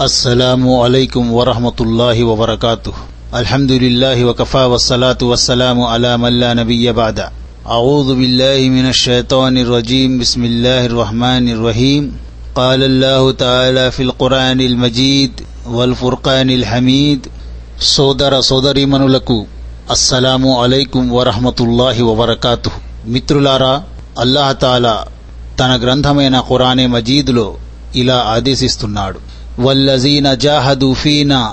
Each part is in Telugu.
السلام عليكم ورحمة الله وبركاته الحمد لله وكفى والصلاة والسلام على من لا نبي بعد أعوذ بالله من الشيطان الرجيم بسم الله الرحمن الرحيم قال الله تعالى في القرآن المجيد والفرقان الحميد సోదర సోదరీమణులకు అస్సలాము అలైకుం వరహమతుల్లాహి వబర్కాతు మిత్రులారా అల్లాహతాలా తన గ్రంథమైన ఖురానే మజీదులో ఇలా ఆదేశిస్తున్నాడు వల్లజీన جاهدوا فينا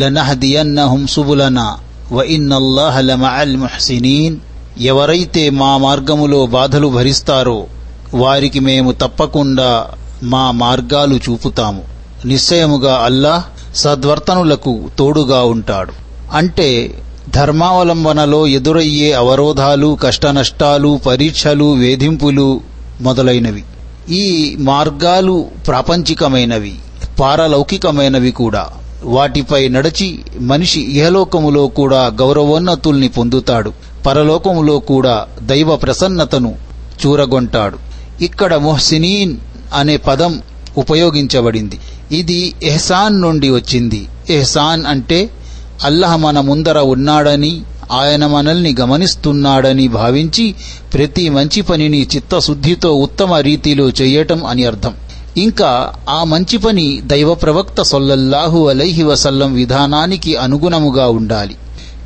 لنهدينهم سبلنا వ الله لمع المحسنين. ఎవరైతే మా మార్గములో బాధలు భరిస్తారో వారికి మేము తప్పకుండా మా మార్గాలు చూపుతాము. నిశ్చయముగా అల్లాహ్ సద్వర్తనులకు తోడుగా ఉంటాడు. అంటే ధర్మావలంబనలో ఎదురయ్యే అవరోధాలు కష్టనష్టాలు పరీక్షలు వేధింపులు మొదలైనవి. ఈ మార్గాలు ప్రాపంచికమైనవి. పారలౌకికమైనవి కూడా. వాటిపై నడిచి మనిషి ఇహలోకములో కూడా గౌరవోన్నతుల్ని పొందుతాడు. పరలోకములో కూడా దైవ ప్రసన్నతను చూరగొంటాడు. ఇక్కడ మొహ్సినీన్ అనే పదం ఉపయోగించబడింది. ఇది ఎహ్సాన్ నుండి వచ్చింది. ఎహ్సాన్ అంటే అల్లహ మన ముందర ఉన్నాడని ఆయన మనల్ని గమనిస్తున్నాడని భావించి ప్రతి మంచి పనిని చిత్తశుద్ధితో ఉత్తమ రీతిలో చేయటం అని అర్థం. ఇంకా ఆ మంచి పని దైవ ప్రవక్త సొల్లల్లాహు అలైహి వసల్లం విధానానికి అనుగుణముగా ఉండాలి.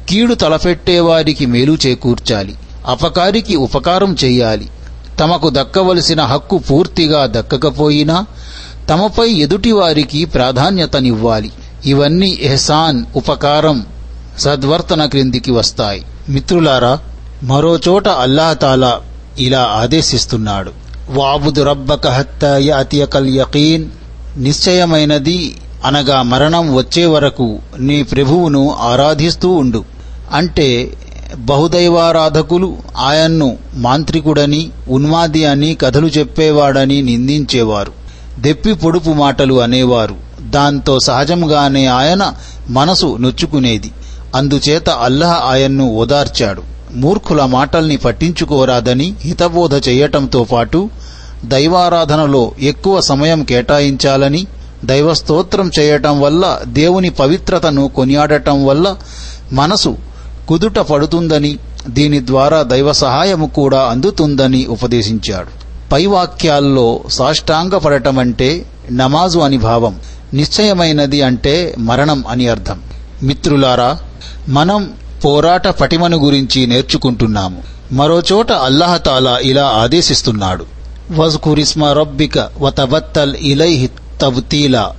కీడు తలపెట్టేవారికి మేలు చేకూర్చాలి. అపకారికి ఉపకారం చేయాలి. తమకు దక్కవలసిన హక్కు పూర్తిగా దక్కకపోయినా తమపై ఎదుటివారికి ప్రాధాన్యతనివ్వాలి. ఇవన్నీ ఎహసాన్ ఉపకారం సద్వర్తన క్రిందికి వస్తాయి. మిత్రులారా మరోచోట అల్లాహతాలా ఇలా ఆదేశిస్తున్నాడు. వాబుదు రబ్బక హత్తా యాతియకల్ యకీన్. నిశ్చయమైనది అనగా మరణం వచ్చే వరకు నీ ప్రభువును ఆరాధిస్తూ ఉండు. అంటే బహుదైవారాధకులు ఆయన్ను మాంత్రికుడని ఉన్మాది అని కథలు చెప్పేవాడని నిందించేవారు. దెప్పి పొడుపు మాటలు అనేవారు. దాంతో సహజంగానే ఆయన మనసు నొచ్చుకునేది. అందుచేత అల్లహ ఆయన్ను ఓదార్చాడు. మూర్ఖుల మాటల్ని పట్టించుకోరాదని హితబోధ చేయటంతో పాటు దైవారాధనలో ఎక్కువ సమయం కేటాయించాలని దైవస్తోత్రం చేయటం వల్ల దేవుని పవిత్రతను కొనియాడటం వల్ల మనసు కుదుట పడుతుందని దీని ద్వారా దైవ సహాయము కూడా అందుతుందని ఉపదేశించాడు. పై వాక్యాల్లో సాష్టాంగపడటమంటే నమాజు అని భావం నిశ్చయమైనది అంటే మరణం అని అర్థం. మిత్రులారా మనం పోరాట పటిమను గురించి నేర్చుకుంటున్నాము. మరోచోట అల్లహతాలా ఇలా ఆదేశిస్తున్నాడు. వజ్కురిస్మ రబ్బిక వతవత్తల్ ఇలైహి తవ్తీలా.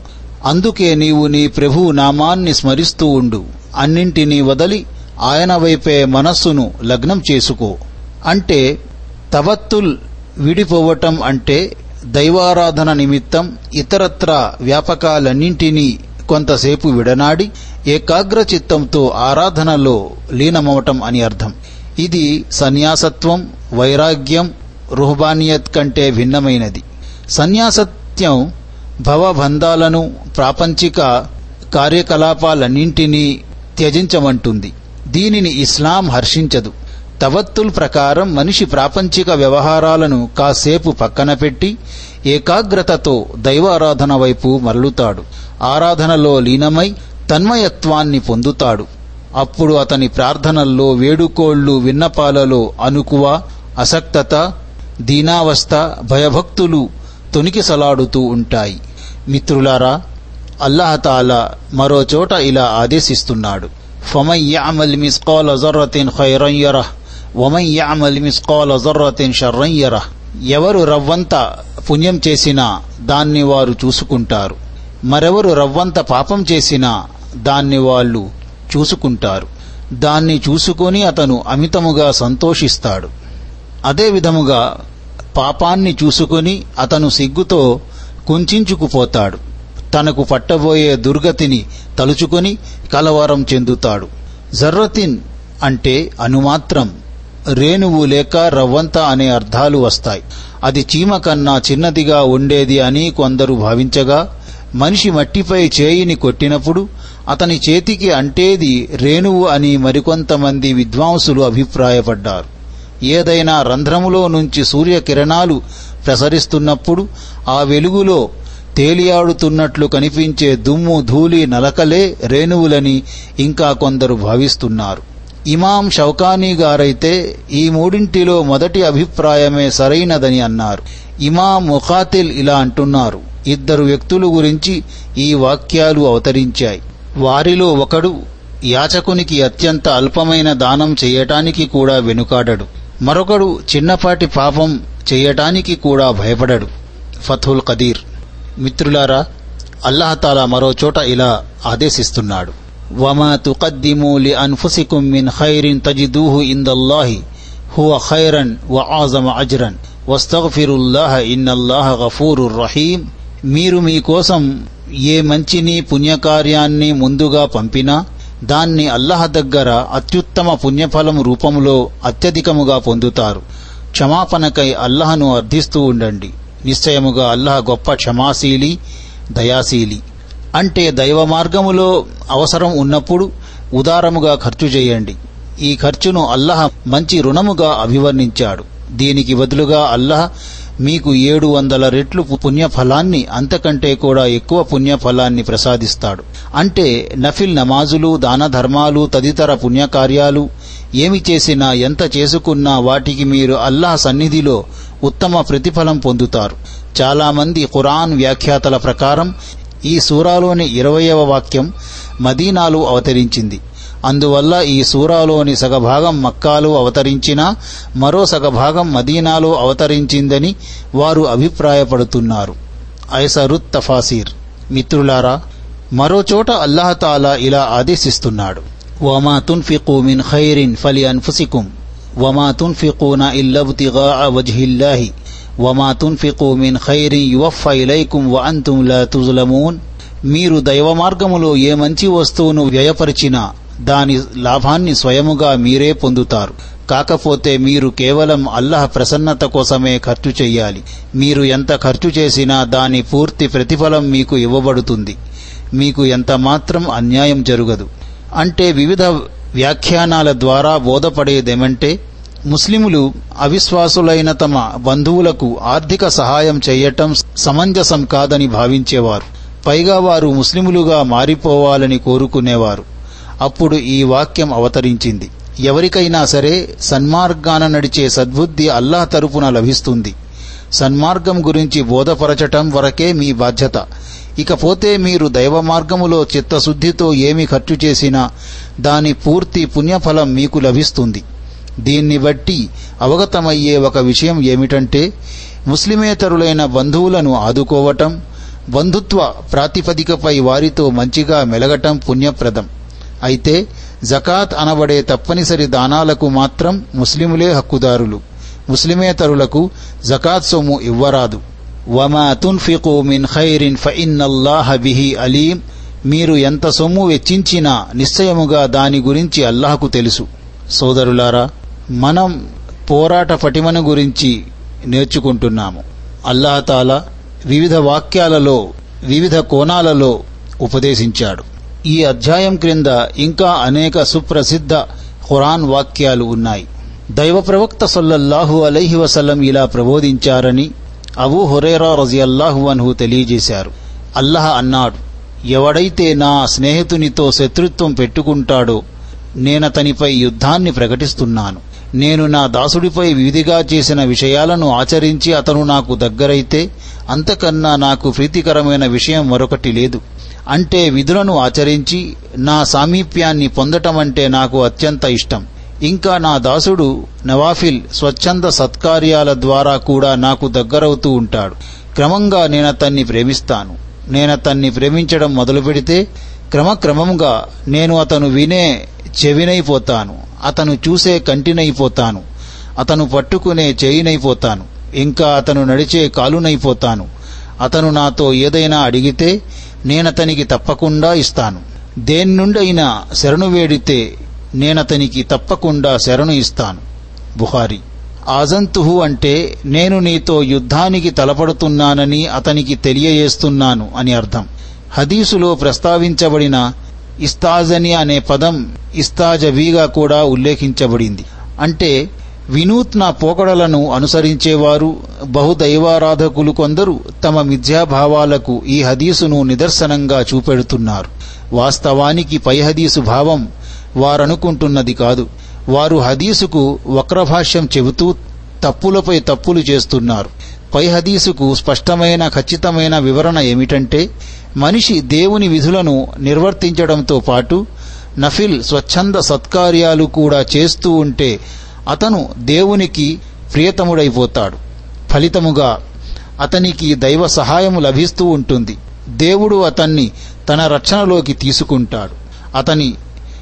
అందుకే నీవు నీ ప్రభు నామాన్ని స్మరిస్తూ ఉండు. అన్నింటినీ వదలి ఆయన వైపే మనస్సును లగ్నం చేసుకో. అంటే తవత్తుల్ విడిపోవటం అంటే దైవారాధన నిమిత్తం ఇతరత్ర వ్యాపకాలన్నింటినీ కొంతసేపు విడనాడి ఏకాగ్ర చిత్తంతో ఆరాధనలో లీనమవటం అని అర్థం. ఇది సన్యాసత్వం వైరాగ్యం రుహబానియత్ కంటే భిన్నమైనది. సన్యాసత్యం భవబంధాలను ప్రాపంచిక కార్యకలాపాలన్నింటినీ త్యజించమంటుంది. దీనిని ఇస్లాం హర్షించదు. తవత్తుల్ ప్రకారం మనిషి ప్రాపంచిక వ్యవహారాలను కాసేపు పక్కన పెట్టి ఏకాగ్రతతో దైవారాధన వైపు మరలుతాడు. ఆరాధనలో లీనమై తన్మయత్వాన్ని పొందుతాడు. అప్పుడు అతని ప్రార్థనల్లో వేడుకోళ్ళు విన్నపాలలో అనుకువ అసక్తత దీనావస్థ భయభక్తులు తొనికిసలాడుతూ ఉంటాయి. మిత్రులారా అల్లాహతాలా మరోచోట ఇలా ఆదేశిస్తున్నాడు. ఫమన్ యఅమల్ మిస్కాల జర్రతిన్ ఖైరన్ వమన్ యఅమల్ మిస్కాల జర్రతిన్ ఎవరు రవ్వంత పుణ్యం చేసినా దాన్ని వారు చూసుకుంటారు. మరెవరు రవ్వంత పాపం చేసినా దాన్ని వాళ్ళు చూసుకుంటారు. దాన్ని చూసుకొని అతను అమితముగా సంతోషిస్తాడు. అదే విధముగా పాపాన్ని చూసుకొని అతను సిగ్గుతో కుంచుకుపోతాడు తనకు పట్టబోయే దుర్గతిని తలుచుకొని కలవరం చెందుతాడు. జర్రతిన్ అంటే అనుమాత్రం రేణువు లేక రవ్వంత అనే అర్థాలు వస్తాయి. అది చీమ కన్నా చిన్నదిగా ఉండేది అని కొందరు భావించగా మనిషి మట్టిపై చేయిని కొట్టినప్పుడు అతని చేతికి అంటేది రేణువు అని మరికొంతమంది విద్వాంసులు అభిప్రాయపడ్డారు. ఏదైనా రంధ్రములో నుంచి సూర్యకిరణాలు ప్రసరిస్తున్నప్పుడు ఆ వెలుగులో తేలియాడుతున్నట్లు కనిపించే దుమ్ము ధూళి నలకలే రేణువులని ఇంకా కొందరు భావిస్తున్నారు. ఇమాం షౌకానీ గారైతే ఈ మూడింటిలో మొదటి అభిప్రాయమే సరైనదని అన్నారు. ఇమాం ముఖాతిల్ ఇలా అంటున్నారు. ఇద్దరు వ్యక్తుల గురించి ఈ వాక్యాలు అవతరించాయి. వారిలో ఒకడు యాచకునికి అత్యంత అల్పమైన దానం చేయటానికి కూడా వెనుకాడడు. మరొకడు చిన్నపాటి పాపం చేయటానికి కూడా భయపడడు. ఫతుల్ కదీర్. మిత్రులారా అల్లాహతాలా మరో చోట ఇలా ఆదేశిస్తున్నాడు. వమా తుకద్దిమూ లి అన్ఫుసికుం మిన్ ఖైరిన్ తజిదూహు ఇందల్లాహి హువ ఖైరన్ వ ఆజమ అజ్రన్. వస్తగ్ఫిరుల్లాహ ఇన్నల్లాహ గఫూరుర్ రహీం. మీరు మీకోసం ఏ మంచిని పుణ్యకార్యాన్ని ముందుగా పంపినా దాన్ని అల్లహ దగ్గర అత్యుత్తమ పుణ్యఫలం రూపములో అత్యధికముగా పొందుతారు. క్షమాపణకై అల్లహను అర్థిస్తూ ఉండండి. నిశ్చయముగా అల్లహ గొప్ప క్షమాశీలి దయాశీలి. అంటే దైవ మార్గములో అవసరం ఉన్నప్పుడు ఉదారముగా ఖర్చు చేయండి. ఈ ఖర్చును అల్లహ మంచి రుణముగా అభివర్ణించాడు. దీనికి బదులుగా అల్లహ మీకు ఏడు వందల రెట్లు పుణ్యఫలాన్ని అంతకంటే కూడా ఎక్కువ పుణ్యఫలాన్ని ప్రసాదిస్తాడు. అంటే నఫిల్ నమాజులు దాన ధర్మాలు తదితర పుణ్యకార్యాలు ఏమి చేసినా ఎంత చేసుకున్నా వాటికి మీరు అల్లాహ్ సన్నిధిలో ఉత్తమ ప్రతిఫలం పొందుతారు. చాలామంది ఖురాన్ వ్యాఖ్యాతల ప్రకారం ఈ సూరాలోని ఇరవయవ వాక్యం మదీనాలో అవతరించింది. అందువల్ల ఈ సూరాలోని సగభాగం మక్కాలో అవతరించినా మరో సగభాగం మదీనాలో అవతరించిందని వారు అభిప్రాయపడుతున్నారు. ఐసరుత్ తఫాసీర్. మిత్రులారా మరోచోట అల్లహతాలా ఇలా ఆదేశిస్తున్నాడు. వమా తున్ఫికు మిన్ ఖైరిన్ ఫలి అన్ఫుసికుం. వమా తున్ఫికూన ఇల్లబ్తిగా వజ్హిల్లాహి. వమా తున్ఫికు మిన్ ఖైరిన్ యువఫ ఇలైకుం వ అంతుం లా తుజ్లమూన్. మీరు దైవ మార్గములో ఏ మంచి వస్తువును వ్యయపరిచినా దాని లాభాన్ని స్వయముగా మీరే పొందుతారు. కాకపోతే మీరు కేవలం అల్లహ ప్రసన్నత కోసమే ఖర్చు చెయ్యాలి. మీరు ఎంత ఖర్చు చేసినా దాని పూర్తి ప్రతిఫలం మీకు ఇవ్వబడుతుంది. మీకు ఎంత మాత్రం అన్యాయం జరుగదు. అంటే వివిధ వ్యాఖ్యానాల ద్వారా బోధపడేదేమంటే ముస్లిములు అవిశ్వాసులైన తమ బంధువులకు ఆర్థిక సహాయం చేయటం సమంజసం కాదని భావించేవారు. పైగా వారు ముస్లిములుగా మారిపోవాలని కోరుకునేవారు. అప్పుడు ఈ వాక్యం అవతరించింది. ఎవరికైనా సరే సన్మార్గాన నడిచే సద్బుద్ధి అల్లాహ్ తరపున లభిస్తుంది. సన్మార్గం గురించి బోధపరచటం వరకే మీ బాధ్యత. ఇకపోతే మీరు దైవ మార్గములో చిత్తశుద్ధితో ఏమి ఖర్చు చేసినా దాని పూర్తి పుణ్యఫలం మీకు లభిస్తుంది. దీన్ని బట్టి అవగతమయ్యే ఒక విషయం ఏమిటంటే ముస్లిమేతరులైన బంధువులను ఆదుకోవటం బంధుత్వ ప్రాతిపదికపై వారితో మంచిగా మెలగటం పుణ్యప్రదం. అయితే జకాత్ అనబడే తప్పనిసరి దానాలకు మాత్రం ముస్లిములే హక్కుదారులు. ముస్లిమేతరులకు జకాత్ సొమ్ము ఇవ్వరాదు. వమా తున్ఫికు మిన్ ఖైరిన్ ఫఇన్నల్లాహ బిహి అలీం. మీరు ఎంత సొమ్ము వెచ్చించినా నిశ్చయముగా దాని గురించి అల్లాహకు తెలుసు. సోదరులారా మనం పోరాట పటిమను గురించి నేర్చుకుంటున్నాము. అల్లాహతాల వివిధ వాక్యాలలో వివిధ కోణాలలో ఉపదేశించాడు. ఈ అధ్యాయం క్రింద ఇంకా అనేక సుప్రసిద్ధ ఖురాన్ వాక్యాలు ఉన్నాయి. దైవ ప్రవక్త సల్లల్లాహు అలైహి వసల్లం ఇలా ప్రబోధించారని అబూ హురేరా రజియల్లాహు అన్హు తెలియజేశారు. అల్లహ అన్నాడు ఎవడైతే నా స్నేహితునితో శత్రుత్వం పెట్టుకుంటాడో నేనతనిపై యుద్ధాన్ని ప్రకటిస్తున్నాను. నేను నా దాసుడిపై విధిగా చేసిన విషయాలను ఆచరించి అతను నాకు దగ్గరైతే అంతకన్నా నాకు ప్రీతికరమైన విషయం మరొకటి లేదు. అంటే విధులను ఆచరించి నా సామీప్యాన్ని పొందటమంటే నాకు అత్యంత ఇష్టం. ఇంకా నా దాసుడు నవాఫిల్ స్వచ్ఛంద సత్కార్యాల ద్వారా కూడా నాకు దగ్గరవుతూ ఉంటాడు. క్రమంగా నేనతన్ని ప్రేమిస్తాను. నేనతన్ని ప్రేమించడం మొదలు పెడితే క్రమక్రమంగా నేను అతను వినే చెవినైపోతాను. అతను చూసే కంటినైపోతాను. అతను పట్టుకునే చేయినైపోతాను. ఇంకా అతను నడిచే కాలునైపోతాను. అతను నాతో ఏదైనా అడిగితే నేనతనికి తప్పకుండా ఇస్తాను. దేన్నుండైనా శరణు వేడితే నేనతనికి తప్పకుండా శరణు ఇస్తాను. బుహారి ఆజంతుహు అంటే నేను నీతో యుద్ధానికి తలపడుతున్నానని అతనికి తెలియజేస్తున్నాను అని అర్థం. హదీసులో ప్రస్తావించబడిన ఇస్తాజని అనే పదం ఇస్తాజవీగా కూడా ఉల్లేఖించబడింది. అంటే వినూత్న పోకడలను అనుసరించేవారు బహుదైవారాధకులు కొందరు తమ మిథ్యాభావాలకు ఈ హదీసును నిదర్శనంగా చూపెడుతున్నారు. వాస్తవానికి పై హదీసు భావం వారనుకుంటున్నది కాదు. వారు హదీసుకు వక్రభాష్యం చెబుతూ తప్పులపై తప్పులు చేస్తున్నారు. పై హదీసుకు స్పష్టమైన ఖచ్చితమైన వివరణ ఏమిటంటే మనిషి దేవుని విధులను నిర్వర్తించడంతో పాటు నఫిల్ స్వచ్ఛంద సత్కార్యాలు కూడా చేస్తూ ఉంటే అతను దేవునికి ప్రియతముడైపోతాడు. ఫలితముగా అతనికి దైవ సహాయము లభిస్తూ ఉంటుంది. దేవుడు అతన్ని తన రక్షణలోకి తీసుకుంటాడు. అతని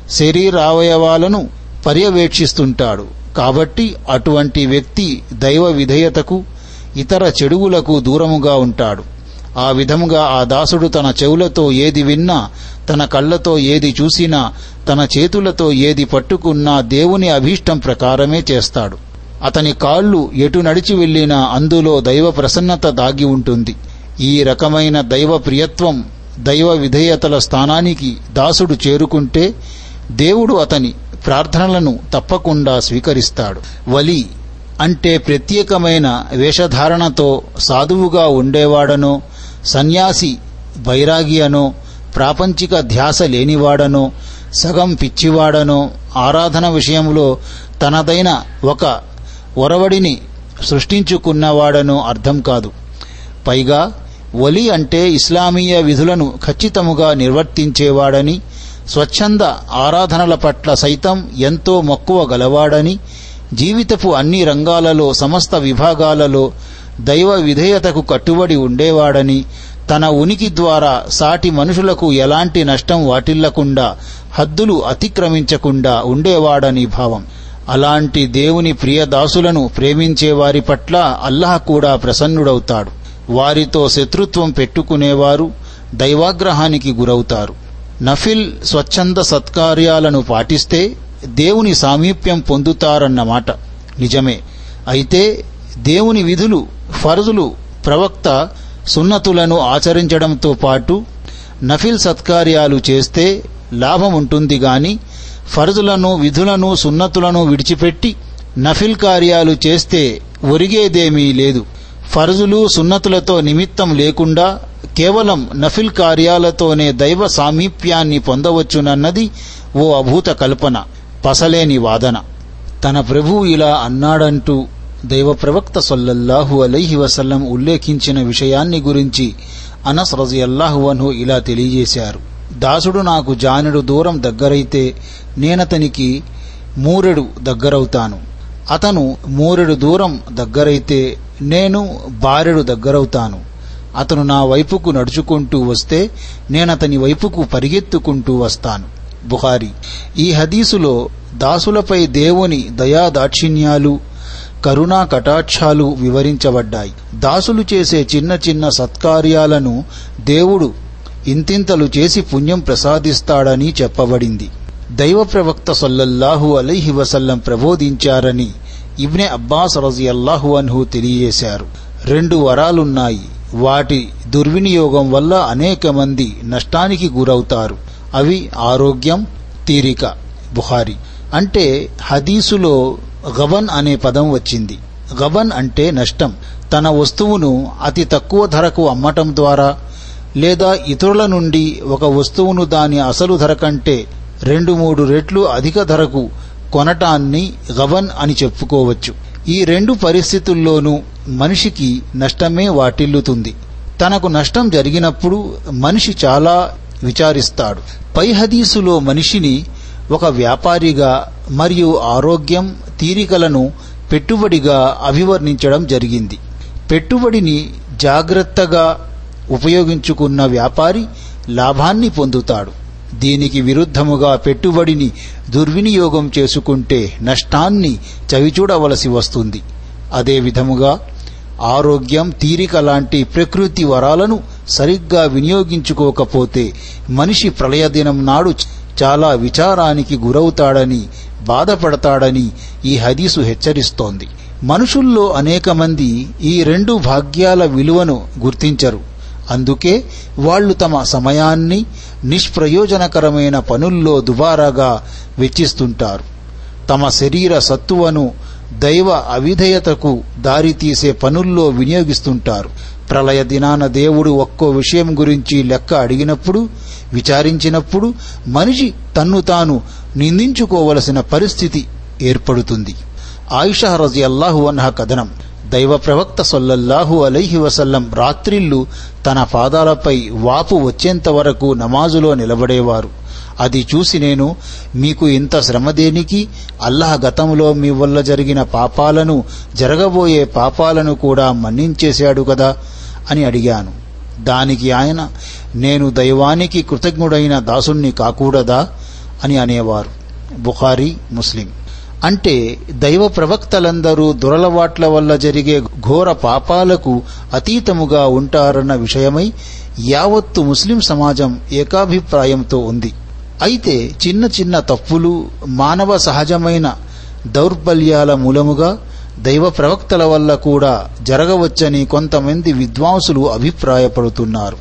శరీరావయవాలను పర్యవేక్షిస్తుంటాడు. కాబట్టి అటువంటి వ్యక్తి దైవ విధేయతకు ఇతర చెడువులకు దూరముగా ఉంటాడు. ఆ విధముగా ఆ దాసుడు తన చెవులతో ఏది విన్నా తన కళ్ళతో ఏది చూసినా తన చేతులతో ఏది పట్టుకున్నా దేవుని అభీష్టం ప్రకారమే చేస్తాడు. అతని కాళ్ళు ఎటు నడిచి వెళ్ళినా అందులో దైవ ప్రసన్నత దాగి ఉంటుంది. ఈ రకమైన దైవ ప్రియత్వం దైవ విధేయతల స్థానానికి దాసుడు చేరుకుంటే దేవుడు అతని ప్రార్థనలను తప్పకుండా స్వీకరిస్తాడు. వలి అంటే ప్రత్యేకమైన వేషధారణతో సాధువుగా ఉండేవాడనో సన్యాసి బైరాగి అనో ప్రాపంచిక ధ్యాస లేనివాడనో సగం పిచ్చివాడనో ఆరాధన విషయంలో తనదైన ఒక ఒరవడిని సృష్టించుకున్నవాడనో అర్థం కాదు. పైగా వలి అంటే ఇస్లామీయ విధులను ఖచ్చితముగా నిర్వర్తించేవాడని స్వచ్ఛంద ఆరాధనల పట్ల సైతం ఎంతో మక్కువ గలవాడని జీవితపు అన్ని రంగాలలో సమస్త విభాగాలలో దైవ విధేయతకు కట్టుబడి ఉండేవాడని తన ఉనికి ద్వారా సాటి మనుషులకు ఎలాంటి నష్టం వాటిల్లకుండా హద్దులు అతిక్రమించకుండా ఉండేవాడని భావం. అలాంటి దేవుని ప్రియదాసులను ప్రేమించే వారి పట్ల అల్లాహ్ కూడా ప్రసన్నుడవుతాడు. వారితో శత్రుత్వం పెట్టుకునేవారు దైవాగ్రహానికి గురవుతారు. నఫిల్ స్వచ్ఛంద సత్కార్యాలను పాటిస్తే దేవుని సామీప్యం పొందుతారన్నమాట. నిజమే. అయితే దేవుని విధులు ఫరజులు ప్రవక్త సున్నతులను ఆచరించడంతో పాటు నఫిల్ సత్కార్యాలు చేస్తే లాభం ఉంటుంది గాని ఫరజులను విధులను సున్నతులను విడిచిపెట్టి నఫిల్ కార్యాలు చేస్తే ఒరిగేదేమీ లేదు. ఫరజులు సున్నతులతో నిమిత్తం లేకుండా కేవలం నఫిల్ కార్యాలతోనే దైవ సామీప్యాన్ని పొందవచ్చునన్నది ఓ అభూత కల్పన పసలేని వాదన. తన ప్రభువు ఇలా అన్నాడంటూ దైవ ప్రవక్త సొల్లల్లాహు అలైహి వసల్లం ఉల్లేఖించిన విషయాన్ని గురించి అనస్ రజియల్లాహు అన్హు ఇలా తెలియజేశారు. దాసుడు నాకు జానుడు దూరం దగ్గరైతే నేనతనికి మూరెడు దగ్గరవుతాను. అతను మూరెడు దూరం దగ్గరైతే నేను బారెడు దగ్గరవుతాను. అతను నా వైపుకు నడుచుకుంటూ వస్తే నేనతని వైపుకు పరిగెత్తుకుంటూ వస్తాను. బుహారి ఈ హదీసులో దాసులపై దేవుని దయాదాక్షిణ్యాలు కరుణా కటాక్షాలు వివరించబడ్డాయి. దాసులు చేసే చిన్న చిన్న సత్కార్యాలను దేవుడు ఇంతింతలు చేసి పుణ్యం ప్రసాదిస్తాడని చెప్పబడింది. దైవ ప్రవక్త సొల్లల్లాహు అలీహి వసల్లం ప్రబోధించారని ఇబ్నె అబ్బాస్ రజియల్లాహు అన్హు తెలియజేశారు. రెండు వరాలున్నాయి. వాటి దుర్వినియోగం వల్ల అనేక మంది నష్టానికి గురవుతారు. అవి ఆరోగ్యం తీరిక. బుహారి. అంటే హదీసులో గబన్ అనే పదం వచ్చింది. గబన్ అంటే నష్టం. తన వస్తువును అతి తక్కువ ధరకు అమ్మటం ద్వారా లేదా ఇతరుల నుండి ఒక వస్తువును దాని అసలు ధర కంటే రెండు మూడు రెట్లు అధిక ధరకు కొనటాన్ని గబన్ అని చెప్పుకోవచ్చు. ఈ రెండు పరిస్థితుల్లోనూ మనిషికి నష్టమే వాటిల్లుతుంది. తనకు నష్టం జరిగినప్పుడు మనిషి చాలా విచారిస్తాడు. పై హదీసులో మనిషిని ఒక వ్యాపారిగా మరియు ఆరోగ్యం తీరికలను పెట్టుబడిగా అభివర్ణించడం జరిగింది. పెట్టుబడిని జాగ్రత్తగా ఉపయోగించుకున్న వ్యాపారి లాభాన్ని పొందుతాడు. దీనికి విరుద్ధముగా పెట్టుబడిని దుర్వినియోగం చేసుకుంటే నష్టాన్ని చవిచూడవలసి వస్తుంది. అదే విధముగా ఆరోగ్యం తీరిక లాంటి ప్రకృతి వరాలను సరిగ్గా వినియోగించుకోకపోతే మనిషి ప్రళయదినం నాడు చాలా విచారానికి గురవుతాడని బాధపడతాడని ఈ హదీసు హెచ్చరిస్తోంది. మనుషుల్లో అనేక మంది ఈ రెండు భాగ్యాల విలువను గుర్తించరు. అందుకే వాళ్ళు తమ సమయాన్ని నిష్ప్రయోజనకరమైన పనుల్లో దుబారాగా వెచ్చిస్తుంటారు. తమ శరీర సత్తువను దైవ అవిధేయతకు దారితీసే పనుల్లో వినియోగిస్తుంటారు. ప్రళయ దినాన దేవుడు ఒక్కో విషయం గురించి లెక్క అడిగినప్పుడు విచారించినప్పుడు మనిషి తన్ను తాను నిందించుకోవలసిన పరిస్థితి ఏర్పడుతుంది. ఆయిషా రజి అల్లాహు అన్హ కథనం. దైవ ప్రవక్త సొల్లల్లాహు అలైహి వసల్లం రాత్రిళ్ళు తన పాదాలపై వాపు వచ్చేంత వరకు నమాజులో నిలబడేవారు. అది చూసి నేను మీకు ఇంత శ్రమ దేనికి? అల్లాహ్ గతంలో మీ వల్ల జరిగిన పాపాలను జరగబోయే పాపాలను కూడా మన్నించేశాడు కదా? అని అడిగాను. దానికి ఆయన నేను దైవానికి కృతజ్ఞుడైన దాసుణ్ణి కాకూడదా? అని అనేవారు. బుఖారీ ముస్లిం. అంటే దైవ ప్రవక్తలందరూ దురలవాట్ల వల్ల జరిగే ఘోర పాపాలకు అతీతముగా ఉంటారన్న విషయమై యావత్తు ముస్లిం సమాజం ఏకాభిప్రాయంతో ఉంది. అయితే చిన్న చిన్న తప్పులు మానవ సహజమైన దౌర్బల్యాల మూలముగా దైవ ప్రవక్తల వల్ల కూడా జరగవచ్చని కొంతమంది విద్వాంసులు అభిప్రాయపడుతున్నారు.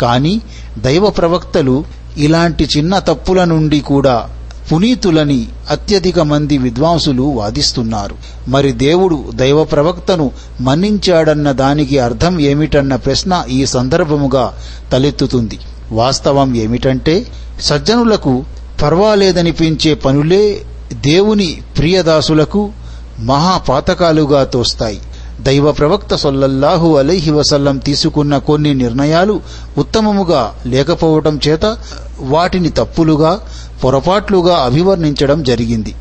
కానీ దైవ ప్రవక్తలు ఇలాంటి చిన్న తప్పుల నుండి కూడా పునీతులని అత్యధిక మంది విద్వాంసులు వాదిస్తున్నారు. మరి దేవుడు దైవ ప్రవక్తను మన్నించాడన్న దానికి అర్థం ఏమిటన్న ప్రశ్న ఈ సందర్భముగా తలెత్తుతుంది. వాస్తవం ఏమిటంటే సజ్జనులకు పర్వాలేదనిపించే పనులే దేవుని ప్రియదాసులకు మహాపాతకాలుగా తోస్తాయి. దైవ ప్రవక్త సొల్లల్లాహు అలైహి వసల్లం తీసుకున్న కొన్ని నిర్ణయాలు ఉత్తమముగా లేకపోవటం చేత వాటిని తప్పులుగా పొరపాట్లుగా అభివర్ణించడం జరిగింది.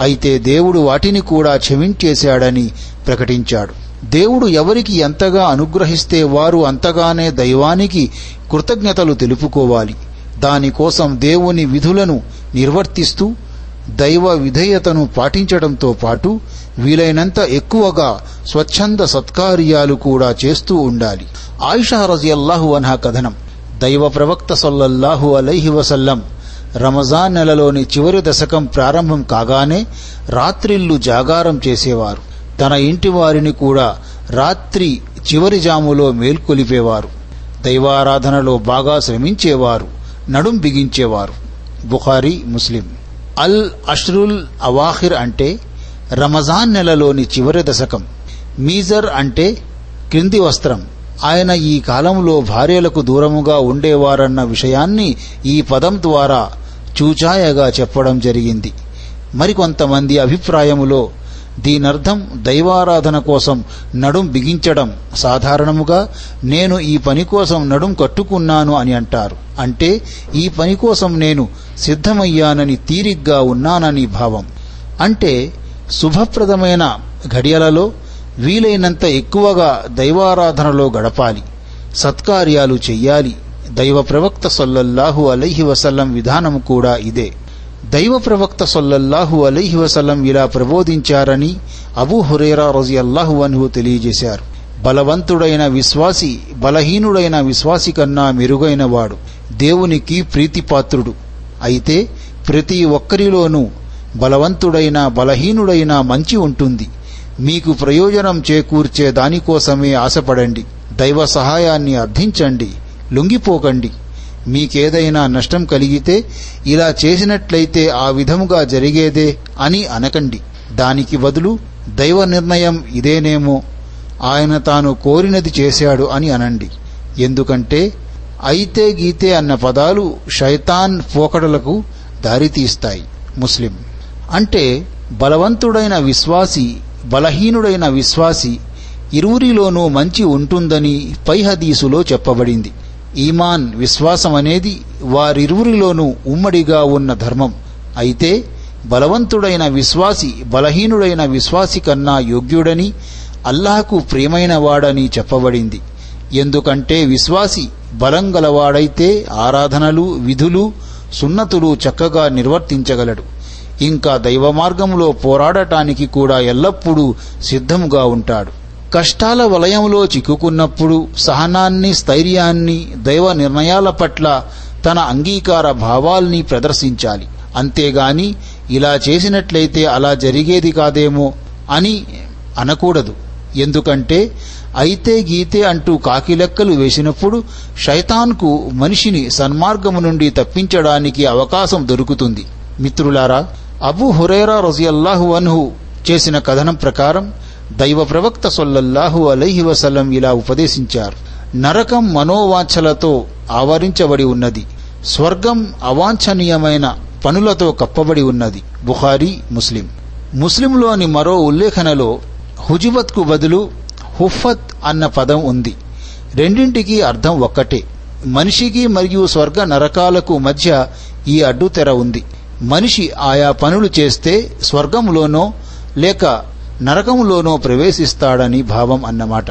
అయితే దేవుడు వాటిని కూడా క్షమించేశాడని ప్రకటించాడు. దేవుడు ఎవరికి ఎంతగా అనుగ్రహిస్తే వారు అంతగానే దైవానికి కృతజ్ఞతలు తెలుపుకోవాలి. దానికోసం దేవుని విధులను నిర్వర్తిస్తూ దైవ విధేయతను పాటించడంతో పాటు వీలైనంత ఎక్కువగా స్వచ్ఛంద సత్కార్యాలు కూడా చేస్తూ ఉండాలి. ఆయిషా రజియల్లాహు అన్హా కథనం. దైవ ప్రవక్త సొల్లల్లాహు అలైహి వసల్లం రమజాన్ నెలలోని చివరి దశకం ప్రారంభం కాగానే రాత్రిళ్ళు జాగారం చేసేవారు. తన ఇంటి వారిని కూడా రాత్రి చివరి జాములో మేల్కొలిపేవారు. దైవారాధనలో బాగా శ్రమించేవారు. నడుం బిగించేవారు. బుఖారీ ముస్లిం. అల్ అష్రుల్ అవాఖిర్ అంటే రమజాన్ నెలలోని చివరి దశకం. మీజర్ అంటే క్రింది వస్త్రం. ఆయన ఈ కాలంలో భార్యలకు దూరముగా ఉండేవారన్న విషయాన్ని ఈ పదం ద్వారా చూచాయగా చెప్పడం జరిగింది. మరికొంతమంది అభిప్రాయములో దీనర్థం దైవారాధన కోసం నడుం బిగించడం సాధారణముగా నేను ఈ పని కోసం నడుం కట్టుకున్నాను అని అంటారు. అంటే ఈ పని కోసం నేను సిద్ధమయ్యానని తీరిగ్గా ఉన్నానని భావం. అంటే శుభప్రదమైన ఘడియలలో వీలైనంత ఎక్కువగా దైవారాధనలో గడపాలి. సత్కార్యాలు చెయ్యాలి. దైవ ప్రవక్త సొల్లల్లాహు అలైహి వసల్లం విధానం కూడా ఇదే. దైవ ప్రవక్త సొల్లల్లాహు అలీహి వసల్లం ఇలా ప్రబోధించారని అబూ హురేరా రజియల్లాహు అన్హు తెలియజేశారు. బలవంతుడైన విశ్వాసి బలహీనుడైన విశ్వాసి కన్నా మెరుగైనవాడు. దేవునికి ప్రీతిపాత్రుడు. అయితే ప్రతి ఒక్కరిలోనూ బలవంతుడైన బలహీనుడైన మంచి ఉంటుంది. మీకు ప్రయోజనం చేకూర్చే దానికోసమే ఆశపడండి. దైవ సహాయాన్ని అర్థించండి. లొంగిపోకండి. మీకేదైనా నష్టం కలిగితే ఇలా చేసినట్లయితే ఆ విధముగా జరిగేదే అని అనకండి. దానికి బదులు దైవ నిర్ణయం ఇదేనేమో. ఆయన తాను కోరినది చేశాడు అని అనండి. ఎందుకంటే అయితే గీతే అన్న పదాలు శైతాన్ పోకడలకు దారితీస్తాయి. ముస్లిం. అంటే బలవంతుడైన విశ్వాసి బలహీనుడైన విశ్వాసి ఇరువురిలోనూ మంచి ఉంటుందని పై హదీసులో చెప్పబడింది. ఈమాన్ విశ్వాసం అనేది వారిరువురిలోనూ ఉమ్మడిగా ఉన్న ధర్మం. అయితే బలవంతుడైన విశ్వాసి బలహీనుడైన విశ్వాసి కన్నా యోగ్యుడని అల్లాహకు ప్రియమైన వాడని చెప్పబడింది. ఎందుకంటే విశ్వాసి బలం గలవాడైతే ఆరాధనలు విధులు సున్నతులు చక్కగా నిర్వర్తించగలడు. ఇంకా దైవ మార్గంలో పోరాడటానికి కూడా ఎల్లప్పుడూ సిద్ధముగా ఉంటాడు. కష్టాల వలయంలో చిక్కుకున్నప్పుడు సహనాన్ని స్థైర్యాన్ని దైవ నిర్ణయాల పట్ల తన అంగీకార భావాల్ని ప్రదర్శించాలి. అంతేగాని ఇలా చేసినట్లయితే అలా జరిగేది కాదేమో అని అనకూడదు. ఎందుకంటే అయితే గీతే అంటూ కాకిలెక్కలు వేసినప్పుడు శైతాన్కు మనిషిని సన్మార్గము నుండి తప్పించడానికి అవకాశం దొరుకుతుంది. మిత్రులారా అబు హురేరా రజియల్లాహు అన్హు చేసిన కథనం ప్రకారం దైవ ప్రవక్త సొల్లల్లాహు అలైహి వసలం ఇలా ఉపదేశించారు. నరకం మనోవాంఛలతో ఆవరించబడి ఉన్నది. స్వర్గం అవాంఛనీయమైన పనులతో కప్పబడి ఉన్నది. బుఖారీ ముస్లిం. ముస్లింలోని మరో ఉల్లేఖనలో హుజుబత్కు బదులు హుఫత్ అన్న పదం ఉంది. రెండింటికి అర్థం ఒక్కటే. మనిషికి మరియు స్వర్గ నరకాలకు మధ్య ఈ అడ్డుతెర ఉంది. మనిషి ఆయా పనులు చేస్తే స్వర్గంలోనో లేక నరకంలోనో ప్రవేశిస్తాడని భావం అన్నమాట.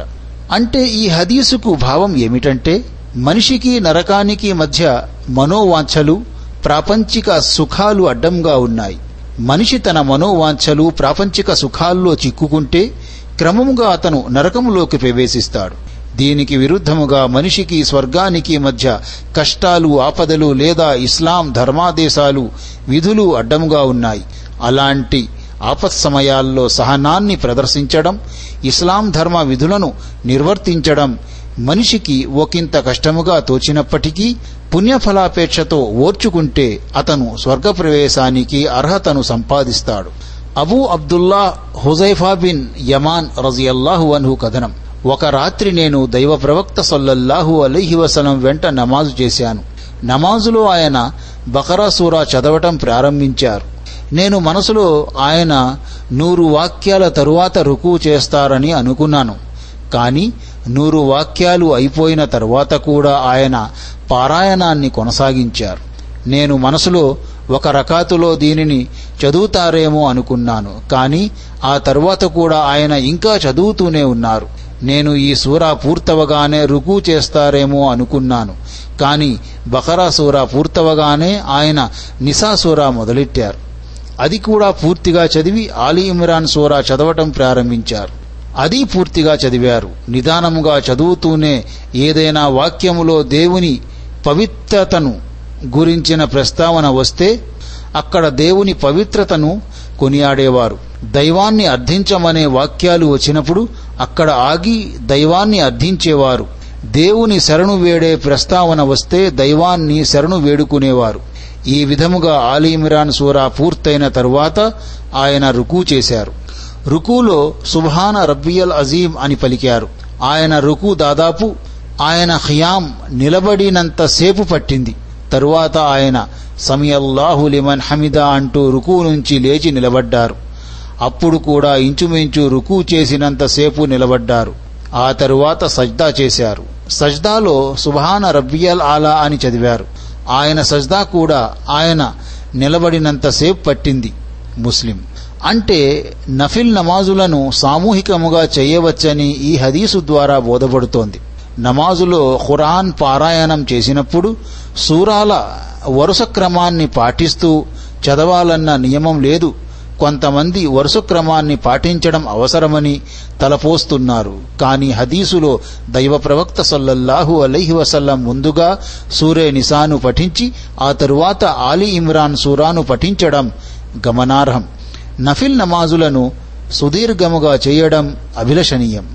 అంటే ఈ హదీసుకు భావం ఏమిటంటే మనిషికి నరకానికి మధ్య మనోవాంఛలు ప్రాపంచిక సుఖాలు అడ్డంగా ఉన్నాయి. మనిషి తన మనోవాంఛలు ప్రాపంచిక సుఖాల్లో చిక్కుకుంటే క్రమముగా అతను నరకములోకి ప్రవేశిస్తాడు. దీనికి విరుద్ధముగా మనిషికి స్వర్గానికి మధ్య కష్టాలు ఆపదలు లేదా ఇస్లాం ధర్మాదేశాలు విధులు అడ్డముగా ఉన్నాయి. అలాంటి ఆపత్ సమయాల్లో సహనాన్ని ప్రదర్శించడం ఇస్లాం ధర్మ విధులను నిర్వర్తించడం మనిషికి ఒకంత కష్టముగా తోచినప్పటికీ పుణ్యఫలాపేక్షతో ఓర్చుకుంటే అతను స్వర్గప్రవేశానికి అర్హతను సంపాదిస్తాడు. Abu Abdullah Huzaifa bin Yaman రజియల్లాహు అన్హు కథనం. ఒక రాత్రి నేను దైవ ప్రవక్త సల్లల్లాహు అలైహి వసలం వెంట నమాజు చేశాను. నమాజులో ఆయన బకరా సూరా చదవటం ప్రారంభించారు. నేను మనసులో ఆయన నూరు వాక్యాల తరువాత రుకు చేస్తారని అనుకున్నాను. కానీ నూరు వాక్యాలు అయిపోయిన తరువాత కూడా ఆయన పారాయణాన్ని కొనసాగించారు. నేను మనసులో ఒక రకాతులో దీనిని చదువుతారేమో అనుకున్నాను. కానీ ఆ తరువాత కూడా ఆయన ఇంకా చదువుతూనే ఉన్నారు. నేను ఈ సూరా పూర్తవగానే రుకు చేస్తారేమో అనుకున్నాను. కానీ బకరా సూరా పూర్తవగానే ఆయన నిసా సూరా మొదలెట్టారు. అది కూడా పూర్తిగా చదివి ఆలీ ఇమ్రాన్ సూరా చదవటం ప్రారంభించారు. అది పూర్తిగా చదివారు. నిదానముగా చదువుతూనే ఏదైనా వాక్యములో దేవుని పవిత్రతను గురించిన ప్రస్తావన వస్తే అక్కడ దేవుని పవిత్రతను కొనియాడేవారు. దైవాన్ని అర్థించమనే వాక్యాలు వచ్చినప్పుడు అక్కడ ఆగి దైవాన్ని అర్థించేవారు. దేవుని శరణు వేడే ప్రస్తావన వస్తే దైవాన్ని శరణు వేడుకునేవారు. ఈ విధముగా ఆలీమిరాన్ సూరా పూర్తయిన తరువాత ఆయన రుకూ చేశారు. రుకూలో సుభాన రబ్బియల్ అజీం అని పలికారు. ఆయన రుకూ దాదాపు ఆయన ఖియాం నిలబడినంతసేపు పట్టింది. తరువాత ఆయన సమియల్లాహు లిమన్ హమిదా అంటూ రుకూ నుంచి లేచి నిలబడ్డారు. అప్పుడు కూడా ఇంచుమించు రుకూ చేసినంతసేపు నిలబడ్డారు. ఆ తరువాత సజ్దా చేశారు. సజ్దాలో సుభాన రబ్బియల్ ఆలా అని చదివారు. ఆయన సజ్దా కూడా ఆయన నిలబడినంతసేపు పట్టింది ముస్లిం. అంటే నఫిల్ నమాజులను సామూహికముగా చేయవచ్చని ఈ హదీసు ద్వారా బోధపడుతోంది. నమాజులో ఖురాన్ పారాయణం చేసినప్పుడు సూరాల వరుస క్రమాన్ని పాటిస్తూ చదవాలన్న నియమం లేదు. కొంతమంది వరుస క్రమాన్ని పాటించడం అవసరమని తలపోస్తున్నారు. కానీ హదీసులో దైవ ప్రవక్త సల్లల్లాహు అలైహి వసల్లం ముందుగా సూరే నిసాను పఠించి ఆ తరువాత ఆలీ ఇమ్రాన్ సూరాను పఠించడం గమనార్హం. నఫిల్ నమాజులను సుదీర్ఘముగా చేయడం అభిలషణీయం.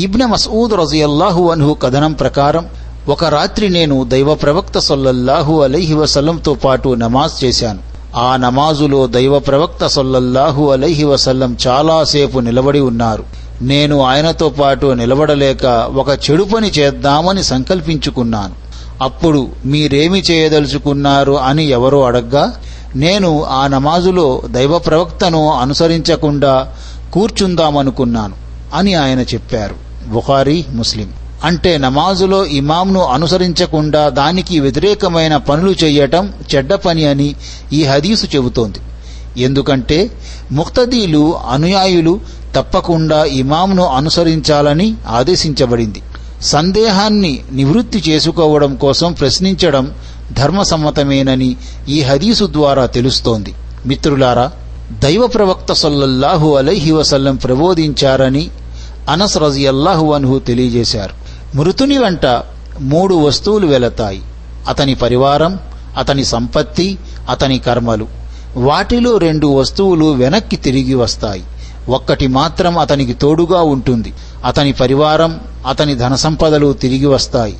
ఇబ్న మసూద్ రజియల్లాహు అన్హు కథనం ప్రకారం ఒక రాత్రి నేను దైవ ప్రవక్త సొల్లల్లాహు అలైహి వసల్లంతో పాటు నమాజ్ చేశాను. ఆ నమాజులో దైవ ప్రవక్త సొల్లల్లాహు అలైహి వసల్లం చాలాసేపు నిలబడి ఉన్నారు. నేను ఆయనతో పాటు నిలబడలేక ఒక చెడు పని చేద్దామని సంకల్పించుకున్నాను. అప్పుడు మీరేమి చేయదలుచుకున్నారు అని ఎవరో అడగ్గా నేను ఆ నమాజులో దైవ ప్రవక్తను అనుసరించకుండా కూర్చుందామనుకున్నాను అని ఆయన చెప్పారు. బుఖారీ ముస్లిం. అంటే నమాజులో ఇమాంను అనుసరించకుండా దానికి వ్యతిరేకమైన పనులు చేయటం చెడ్డ పని అని ఈ హదీసు చెబుతోంది. ఎందుకంటే ముక్తదీలు అనుయాయులు తప్పకుండా ఇమాంను అనుసరించాలని ఆదేశించబడింది. సందేహాన్ని నివృత్తి చేసుకోవడం కోసం ప్రశ్నించడం ధర్మసమ్మతమేనని ఈ హదీసు ద్వారా తెలుస్తోంది. మిత్రులారా దైవ ప్రవక్త సల్లల్లాహు అలైహి వసల్లం ప్రబోధించారని అనస్ రజియల్లాహు అన్హు తెలియజేశారు. మృతుని వెంట మూడు వస్తువులు వెళతాయి. అతని పరివారం అతని సంపత్తి అతని కర్మలు. వాటిలో రెండు వస్తువులు వెనక్కి తిరిగి వస్తాయి. ఒక్కటి మాత్రం అతనికి తోడుగా ఉంటుంది. అతని పరివారం అతని ధన సంపదలు తిరిగి వస్తాయి.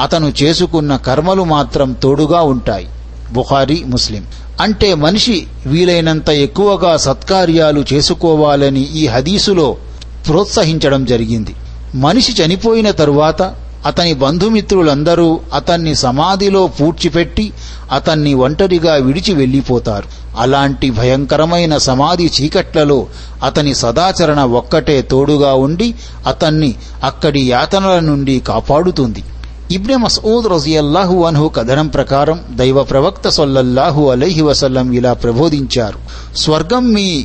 అతను చేసుకున్న కర్మలు మాత్రం తోడుగా ఉంటాయి. బుహారీ ముస్లిం. అంటే మనిషి వీలైనంత ఎక్కువగా సత్కార్యాలు చేసుకోవాలని ఈ హదీసులో ప్రోత్సహించడం జరిగింది. మనిషి చనిపోయిన తరువాత అతని బంధుమిత్రులందరూ అతన్ని సమాధిలో పూడ్చిపెట్టి అతన్ని ఒంటరిగా విడిచి వెళ్ళిపోతారు. అలాంటి భయంకరమైన సమాధి చీకట్లలో అతని సదాచరణ ఒక్కటే తోడుగా ఉండి అతన్ని అక్కడి యాతనల నుండి కాపాడుతుంది. ఇబ్నె మసూద్ రజియల్లాహు అన్హు కథనం ప్రకారం దైవ ప్రవక్త సొల్లల్లాహు అలైహి వసల్లం ఇలా ప్రబోధించారు. స్వర్గం మీ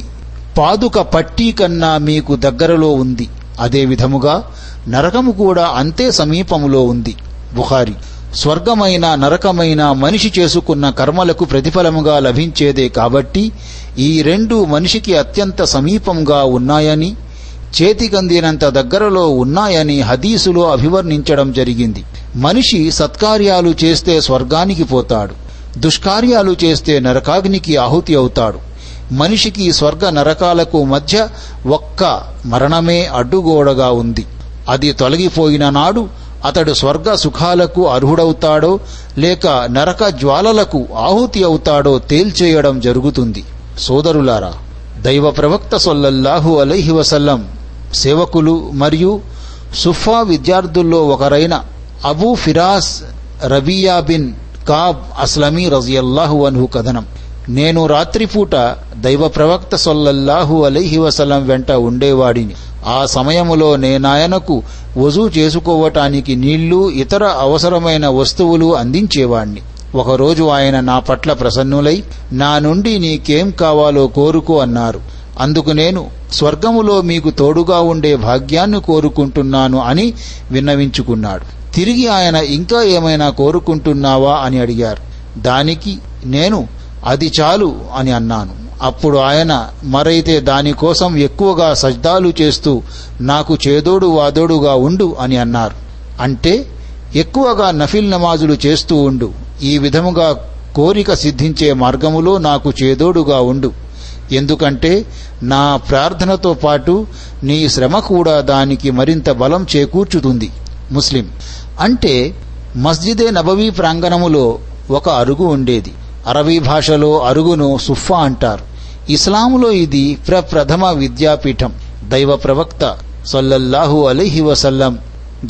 పాదుక పట్టీ కన్నా మీకు దగ్గరలో ఉంది. అదే విధముగా నరకము కూడా అంతే సమీపములో ఉంది. బుఖారి. స్వర్గమైన నరకమైన మనిషి చేసుకున్న కర్మలకు ప్రతిఫలముగా లభించేదే కాబట్టి ఈ రెండు మనిషికి అత్యంత సమీపంగా ఉన్నాయని చేతికందినంత దగ్గరలో ఉన్నాయని హదీసులో అభివర్ణించడం జరిగింది. మనిషి సత్కార్యాలు చేస్తే స్వర్గానికి పోతాడు. దుష్కార్యాలు చేస్తే నరకాగ్నికి ఆహుతి అవుతాడు. మనిషికి స్వర్గ నరకాలకు మధ్య ఒక్క మరణమే అడ్డుగోడగా ఉంది. అది తొలగిపోయిన నాడు అతడు స్వర్గ సుఖాలకు అర్హుడవుతాడో లేక నరక జ్వాలలకు ఆహుతి అవుతాడో తేల్చేయడం జరుగుతుంది. సోదరులారా దైవ ప్రవక్త సొల్లల్లాహు అలైహి వసల్లం సేవకులు మరియు సుఫా విద్యార్థుల్లో ఒకరైన Abu Firas Rabia bin Ka'b Aslami రజియల్లాహు అన్హు కథనం. నేను రాత్రిపూట దైవ ప్రవక్త సొల్లల్లాహు అలైహి వెంట ఉండేవాడిని. ఆ సమయములో నేనాయనకు వజూ చేసుకోవటానికి నీళ్ళు ఇతర అవసరమైన వస్తువులు అందించేవాణ్ణి. ఒకరోజు ఆయన నా పట్ల ప్రసన్నులై నా నుండి నీకేం కావాలో కోరుకో అన్నారు. అందుకు నేను స్వర్గములో మీకు తోడుగా ఉండే భాగ్యాన్ని కోరుకుంటున్నాను అని విన్నవించుకున్నాడు. తిరిగి ఆయన ఇంకా ఏమైనా కోరుకుంటున్నావా అని అడిగారు. దానికి నేను అది చాలు అని అన్నాను. అప్పుడు ఆయన మరైతే దానికోసం ఎక్కువగా సజ్దాలు చేస్తూ నాకు చేదోడు వాదోడుగా ఉండు అని అన్నారు. అంటే ఎక్కువగా నఫిల్ నమాజులు చేస్తూ ఉండు. ఈ విధముగా కోరిక సిద్ధించే మార్గములో నాకు చేదోడుగా ఉండు. ఎందుకంటే నా ప్రార్థనతో పాటు నీ శ్రమ కూడా దానికి మరింత బలం చేకూర్చుతుంది. ముస్లిం. అంటే మస్జిదే నబవీ ప్రాంగణములో ఒక అరుగు ఉండేది. అరబీ భాషలో అరుగును సుఫా అంటారు. ఇస్లాములో ఇది ప్రప్రథమ విద్యాపీఠం. దైవ ప్రవక్త సొల్లల్లాహు అలీహి వసల్లం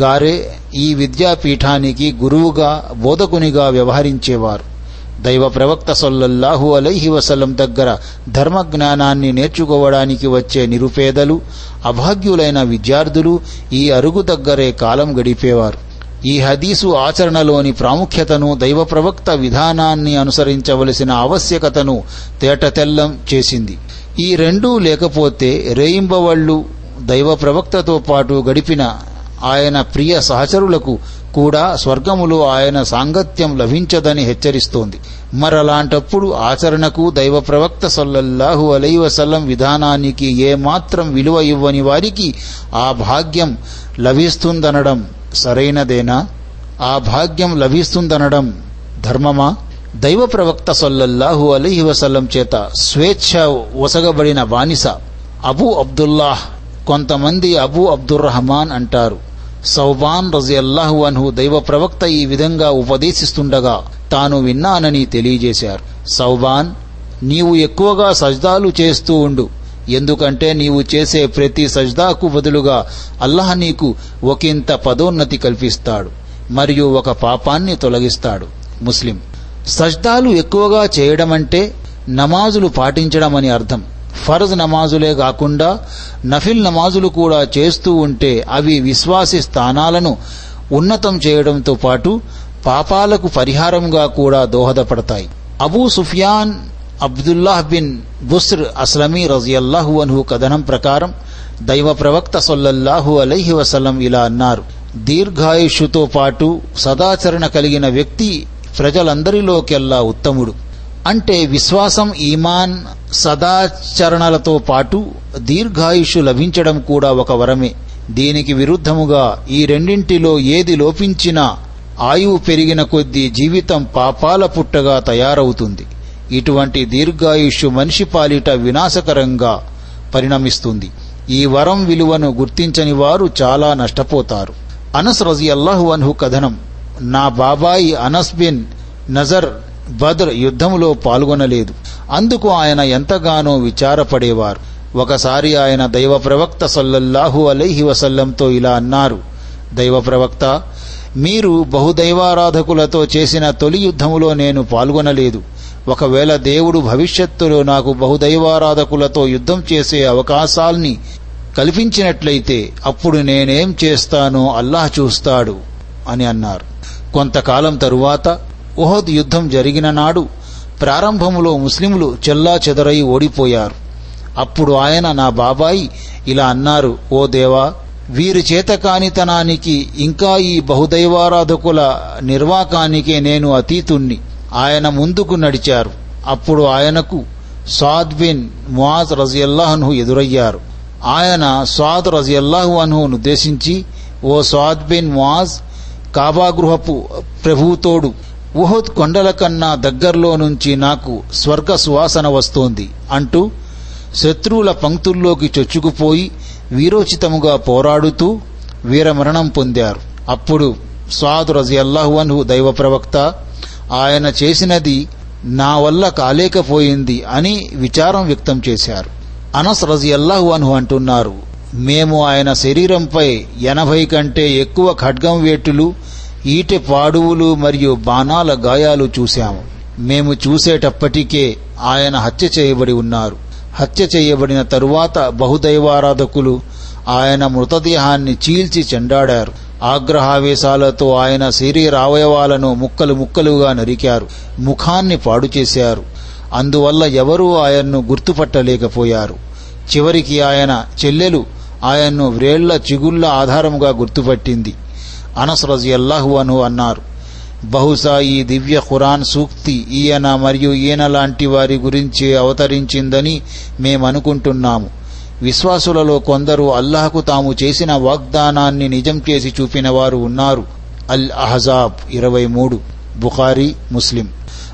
గారే ఈ విద్యాపీఠానికి గురువుగా బోధకునిగా వ్యవహరించేవారు. దైవ ప్రవక్త సొల్లల్లాహు అలైహి వసలం దగ్గర ధర్మ జ్ఞానాన్ని నేర్చుకోవడానికి వచ్చే నిరుపేదలు అభాగ్యులైన విద్యార్థులు ఈ అరుగు దగ్గరే కాలం గడిపేవారు. ఈ హదీసు ఆచరణలోని ప్రాముఖ్యతను దైవ ప్రవక్త విధానాన్ని అనుసరించవలసిన ఆవశ్యకతను తేటతెల్లం చేసింది. ఈ రెండూ లేకపోతే రేయింబవళ్ళు దైవ ప్రవక్తతో పాటు గడిపిన ఆయన ప్రియ సహచరులకు కూడా స్వర్గములో ఆయన సాంగత్యం లభించదని హెచ్చరిస్తోంది. మరలాంటప్పుడు ఆచరణకు దైవ ప్రవక్త సల్లల్లాహు అలై వసల్లం విధానానికి ఏమాత్రం విలువ ఇవ్వని వారికి ఆ భాగ్యం లభిస్తుందనడం సరైనదేనా? ఆ భాగ్యం లభిస్తుందనడం ధర్మమా? దైవ ప్రవక్త సొల్లహు అలీహి వసల్లం చేత స్వేచ్ఛ ఒసగబడిన బానిస అబూ అబ్దుల్లాహ్ కొంతమంది అబూ అబ్దుర్రహమాన్ అంటారు. సౌబాన్ రజియల్లాహు అన్హు దైవ ప్రవక్త ఈ విధంగా ఉపదేశిస్తుండగా తాను విన్నానని తెలియజేశారు. సౌబాన్ నీవు ఎక్కువగా సజ్దాలు చేస్తూ ఉండు. ఎందుకంటే నీవు చేసే ప్రతి సజ్దాకు బదులుగా అల్లాహ్ నీకు ఒకంత పదోన్నతి కల్పిస్తాడు మరియు ఒక పాపాన్ని తొలగిస్తాడు. ముస్లిం సజ్దాలు ఎక్కువగా చేయడమంటే నమాజులు పాటించడం అని అర్థం. ఫర్జ్ నమాజులే కాకుండా నఫిల్ నమాజులు కూడా చేస్తూ ఉంటే అవి విశ్వాసి స్థానాలను ఉన్నతం చేయడంతో పాటు పాపాలకు పరిహారంగా కూడా దోహదపడతాయి. Abu Sufyan Abdullah bin Busr Aslami రజియల్లాహు అన్హు కథనం ప్రకారం దైవ ప్రవక్త సొల్లల్లాహు అలైహి వసలం ఇలా అన్నారు. దీర్ఘాయుషుతో పాటు సదాచరణ కలిగిన వ్యక్తి ప్రజలందరిలోకెల్లా ఉత్తముడు. అంటే విశ్వాసం ఈమాన్ సదాచరణలతో పాటు దీర్ఘాయుషు లభించడం కూడా ఒక వరమే. దీనికి విరుద్ధముగా ఈ రెండింటిలో ఏది లోపించినా ఆయువు పెరిగిన కొద్దీ జీవితం పాపాల పుట్టగా తయారవుతుంది. ఇటువంటి దీర్ఘాయుష్యు మనిషి పాలిట వినాశకరంగా పరిణమిస్తుంది. ఈ వరం విలువను గుర్తించని వారు చాలా నష్టపోతారు. అనస్ రజి అల్లాహు అన్హు కథనం నా బాబాయి అనస్ బిన్ నజర్ బద్ర్ యుద్ధములో పాల్గొనలేదు. అందుకు ఆయన ఎంతగానో విచారపడేవారు. ఒకసారి ఆయన దైవ ప్రవక్త సల్లల్లాహు అలైహి వసల్లంతో ఇలా అన్నారు. దైవ ప్రవక్త మీరు బహుదైవారాధకులతో చేసిన తొలి యుద్ధములో నేను పాల్గొనలేదు. ఒకవేళ దేవుడు భవిష్యత్తులో నాకు బహుదైవారాధకులతో యుద్ధం చేసే అవకాశాల్ని కల్పించినట్లయితే అప్పుడు నేనేం చేస్తానో అల్లాహ్ చూస్తాడు అని అన్నారు. కొంతకాలం తరువాత ఉహద్ యుద్ధం జరిగిన నాడు ప్రారంభములో ముస్లింలు చెల్లా చెదరై ఓడిపోయారు. అప్పుడు ఆయన నా బాబాయి ఇలా అన్నారు ఓ దేవా వీరి చేతకానితనానికి ఇంకా ఈ బహుదైవారాధకుల నిర్వాకానికే నేను అతీతుణ్ణి. ఆయన ముందుకు నడిచారు. అప్పుడు ఆయనకు సాద్ బిన్ మువాజ్ రజియల్లాహన్హు ఎదురయ్యారు. ఆయన సాద్ రజియల్లాహు అన్హును ఉద్దేశించి ఓ సాద్ బిన్ మువాజ్ కాబాగృహపు ప్రభుతోడు ఉహద్ కొండల కన్నా దగ్గర్లో నుంచి నాకు స్వర్గ సువాసన వస్తోంది అంటూ శత్రువుల పంక్తుల్లోకి చొచ్చుకుపోయి వీరోచితముగా పోరాడుతూ వీరమరణం పొందారు. అప్పుడు స్వాద్ రజియల్లాహు అన్హు దైవ ప్రవక్త ఆయన చేసినది నా వల్ల కాలేకపోయింది అని విచారం వ్యక్తం చేశారు. అనస్ రజియల్లాహు అన్హు అంటున్నారు మేము ఆయన శరీరంపై ఎనభై కంటే ఎక్కువ ఖడ్గం వేటులు ఈటె పాడువులు మరియు బాణాల గాయాలు చూశాము. మేము చూసేటప్పటికే ఆయన హత్య చేయబడి ఉన్నారు. హత్య చేయబడిన తరువాత బహుదైవారాధకులు ఆయన మృతదేహాన్ని చీల్చి చెండాడారు. ఆగ్రహావేశాలతో ఆయన శరీరావయవాలను ముక్కలు ముక్కలుగా నరికారు. ముఖాన్ని పాడు చేశారు. అందువల్ల ఎవరూ ఆయన్ను గుర్తుపట్టలేకపోయారు. చివరికి ఆయన చెల్లెలు ఆయన్ను వ్రేళ్ళ చిగుళ్ళ ఆధారముగా గుర్తుపట్టింది. అనస్ రజియల్లాహు అను అన్నారు. బహుశా ఈ దివ్య ఖురాన్ సూక్తి ఈయన మరియు ఈయన లాంటి వారి గురించి అవతరించిందని మేమనుకుంటున్నాము. విశ్వాసులలో కొందరు అల్లాహకు తాము చేసిన వాగ్దానాన్ని నిజం చేసి చూపిన వారు ఉన్నారు. అల్ అహజాబ్ ఇరవై మూడు బుఖారీ ముస్లిం.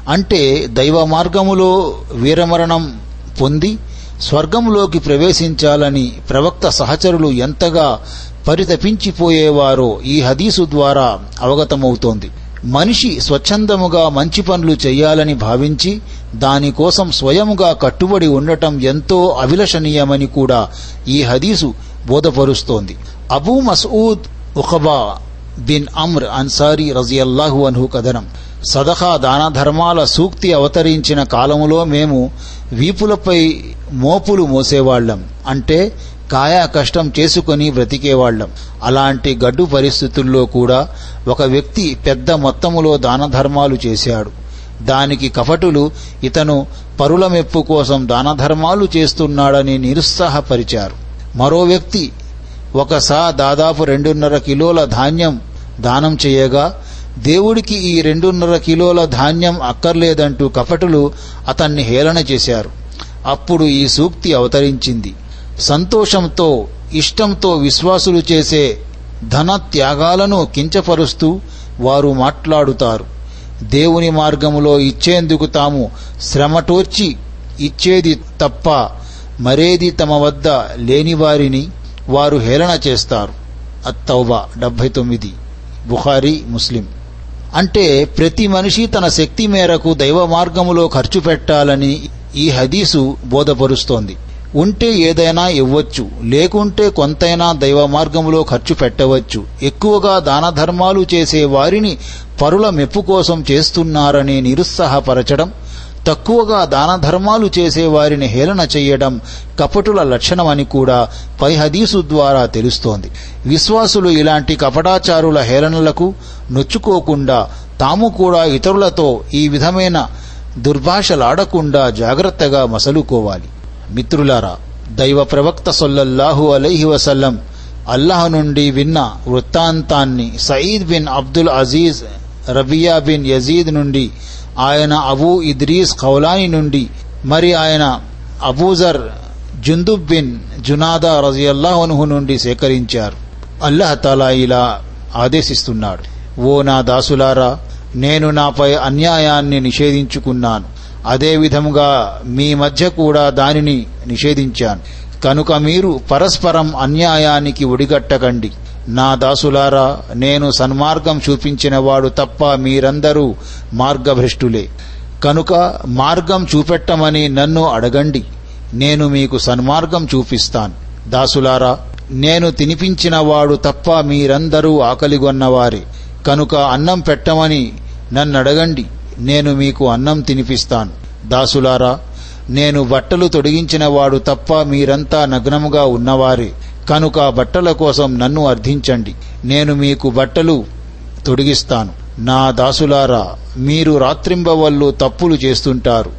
అంటే దైవ మార్గములో వీరమరణం పొంది స్వర్గంలోకి ప్రవేశించాలని ప్రవక్త సహచరులు ఎంతగా పరితపించిపోయేవారో ఈ హదీసు ద్వారా అవగతమవుతోంది. మనిషి స్వచ్ఛందముగా మంచి పనులు చేయాలని భావించి దానికోసం స్వయముగా కట్టుబడి ఉండటం ఎంతో అభిలషణీయమని కూడా ఈ హదీసు బోధపరుస్తోంది. Abu Masood Uqba bin Amr Ansari రజియల్లాహు అన్హు కథనం. సదహా దాన ధర్మాల సూక్తి అవతరించిన కాలములో మేము వీపులపై మోపులు మోసేవాళ్ళం అంటే కాయా కష్టం చేసుకుని బ్రతికేవాళ్ళం అలాంటి గడ్డు పరిస్థితుల్లో కూడా ఒక వ్యక్తి పెద్ద మొత్తములో దాన ధర్మాలు చేశాడు. దానికి కపటులు ఇతను పరుల మెప్పు కోసం దాన ధర్మాలు చేస్తున్నాడని నిరుత్సాహపరిచారు. మరో వ్యక్తి ఒకసా దాదాపు రెండున్నర కిలోల ధాన్యం దానం చేయగా దేవుడికి ఈ రెండున్నర కిలోల ధాన్యం అక్కర్లేదంటూ కపటులు అతన్ని హేళన చేశారు. అప్పుడు ఈ సూక్తి అవతరించింది. సంతోషంతో ఇష్టంతో విశ్వాసులు చేసే ధన త్యాగాలను కించపరుస్తూ వారు మాట్లాడుతారు. దేవుని మార్గములో ఇచ్చేందుకు తాము శ్రమటోర్చి ఇచ్చేది తప్ప మరేది తమ వద్ద లేని వారిని వారు హేళన చేస్తారు. అత్తౌబా డెబ్బై తొమ్మిది. బుఖారీ ముస్లిం. అంటే ప్రతి మనిషి తన శక్తి మేరకు దైవ మార్గములో ఖర్చు పెట్టాలని ఈ హదీసు బోధపరుస్తోంది. ఉంటే ఏదైనా ఇవ్వచ్చు లేకుంటే కొంతైనా దైవ మార్గంలో ఖర్చు పెట్టవచ్చు. ఎక్కువగా దాన ధర్మాలు చేసే వారిని పరుల మెప్పు కోసం చేస్తున్నారని నిరుత్సాహపరచడం తక్కువగా దాన ధర్మాలు చేసే వారిని హేళన చెయ్యడం కపటుల లక్షణమని కూడా పై హదీసు ద్వారా తెలుస్తోంది. విశ్వాసులు ఇలాంటి కపటాచారుల హేళనలకు నొచ్చుకోకుండా తాము కూడా ఇతరులతో ఈ విధమైన దుర్భాషలాడకుండా జాగ్రత్తగా మసలుకోవాలి. మిత్రులారా దైవ ప్రవక్త సొల్లల్లాహు అలైహి వసల్లం అల్లాహ్ నుండి విన్న వృత్తాంతాన్ని Saeed bin Abdul Aziz Rabia bin Yazid నుండి ఆయన అబూ ఇద్రీస్ ఖౌలాని నుండి మరి ఆయన అబూజర్ జుందుబ్ బిన్ జునాదా రజియల్లాహనుహు నుండి సేకరించారు. అల్లాహ్ తాలా ఇలా ఆదేశిస్తున్నాడు. ఓ నా దాసులారా నేను నాపై అన్యాయాన్ని నిషేధించుకున్నాను. అదే విధముగా మీ మధ్య కూడా దానిని నిషేధించాను. కనుక మీరు పరస్పరం అన్యాయానికి ఒడిగట్టకండి. నా దాసులారా నేను సన్మార్గం చూపించినవాడు తప్ప మీరందరూ మార్గభ్రష్టులే. కనుక మార్గం చూపెట్టమని నన్ను అడగండి. నేను మీకు సన్మార్గం చూపిస్తాను. దాసులారా నేను తినిపించినవాడు తప్ప మీరందరూ ఆకలిగొన్నవారే. కనుక అన్నం పెట్టమని నన్నడగండి. నేను మీకు అన్నం తినిపిస్తాను. దాసులారా నేను బట్టలు తొడిగించిన వాడు తప్ప మీరంతా నగ్నముగా ఉన్నవారే. కనుక బట్టల కోసం నన్ను అర్థించండి. నేను మీకు బట్టలు తొడిగిస్తాను. నా దాసులారా మీరు రాత్రింబవళ్ళు తప్పులు చేస్తుంటారు.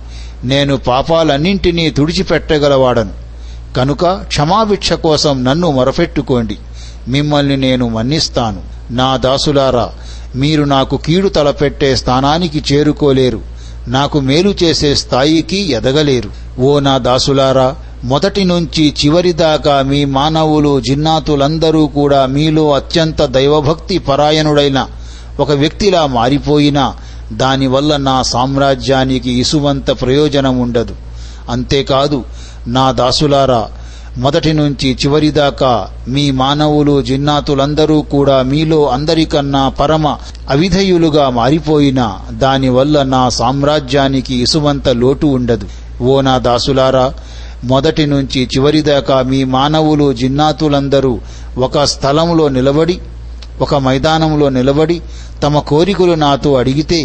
నేను పాపాలన్నింటినీ తుడిచిపెట్టగలవాడను. కనుక క్షమాభిక్ష కోసం నన్ను మొరపెట్టుకోండి. మిమ్మల్ని నేను మన్నిస్తాను. నా దాసులారా మీరు నాకు కీడు తలపెట్టే స్థానానికి చేరుకోలేరు. నాకు మేలు చేసే స్థాయికి ఎదగలేరు. ఓ నా దాసులారా మొదటి నుంచి చివరి దాకా మీ మానవులు జిన్నాతులందరూ కూడా మీలో అత్యంత దైవభక్తి పరాయణుడైన ఒక వ్యక్తిలా మారిపోయినా దానివల్ల నా సామ్రాజ్యానికి ఇసువంత ప్రయోజనం ఉండదు అంతేకాదు నా దాసులారా మొదటి నుంచి చివరిదాకా మీ మానవులు జిన్నాతులందరూ కూడా మీలో అందరికన్నా పరమ అవిధేయులుగా మారిపోయినా దానివల్ల నా సామ్రాజ్యానికి ఇసువంత లోటు ఉండదు. ఓ నా దాసులారా మొదటి నుంచి చివరిదాకా మీ మానవులు జిన్నాతులందరూ ఒక స్థలంలో నిలబడి ఒక మైదానంలో నిలబడి తమ కోరికలు నాతో అడిగితే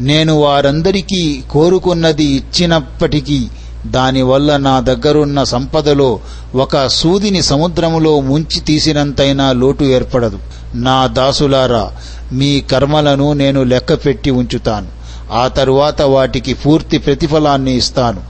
నేను వారందరికీ కోరుకున్నది ఇచ్చినప్పటికీ దానివల్ల నా దగ్గరున్న సంపదలో ఒక సూదిని సముద్రములో ముంచి తీసినంతైనా లోటు ఏర్పడదు. నా దాసులారా మీ కర్మలను నేను లెక్కపెట్టి ఉంచుతాను. ఆ తరువాత వాటికి పూర్తి ప్రతిఫలాన్ని ఇస్తాను.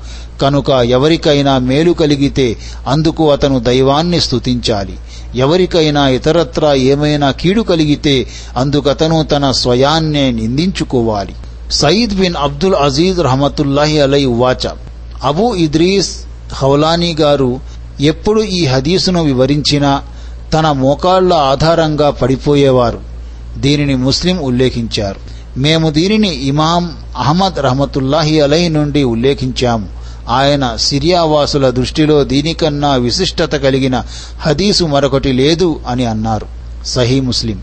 కనుక ఎవరికైనా మేలు కలిగితే అందుకు అతను దైవాన్ని స్తుతించాలి. ఎవరికైనా ఇతరత్రా ఏమైనా కీడు కలిగితే అందుకతను తన స్వయాన్నే నిందించుకోవాలి. సయీద్ బిన్ అబ్దుల్ అజీజ్ రహమతుల్లాహి అలై ఉవాచ అబూ ఇద్రీస్ హౌలానీ గారు ఎప్పుడు ఈ హదీసును వివరించినా తన మోకాళ్ళ ఆధారంగా పడిపోయేవారు. దీనిని ముస్లిం ఉల్లేఖించారు. మేము దీనిని ఇమాం అహ్మద్ రహమతుల్లాహి అలై నుండి ఉల్లేఖించాము. ఆయన సిరియావాసుల దృష్టిలో దీనికన్నా విశిష్టత కలిగిన హదీసు మరొకటి లేదు అని అన్నారు. సహీ ముస్లిం.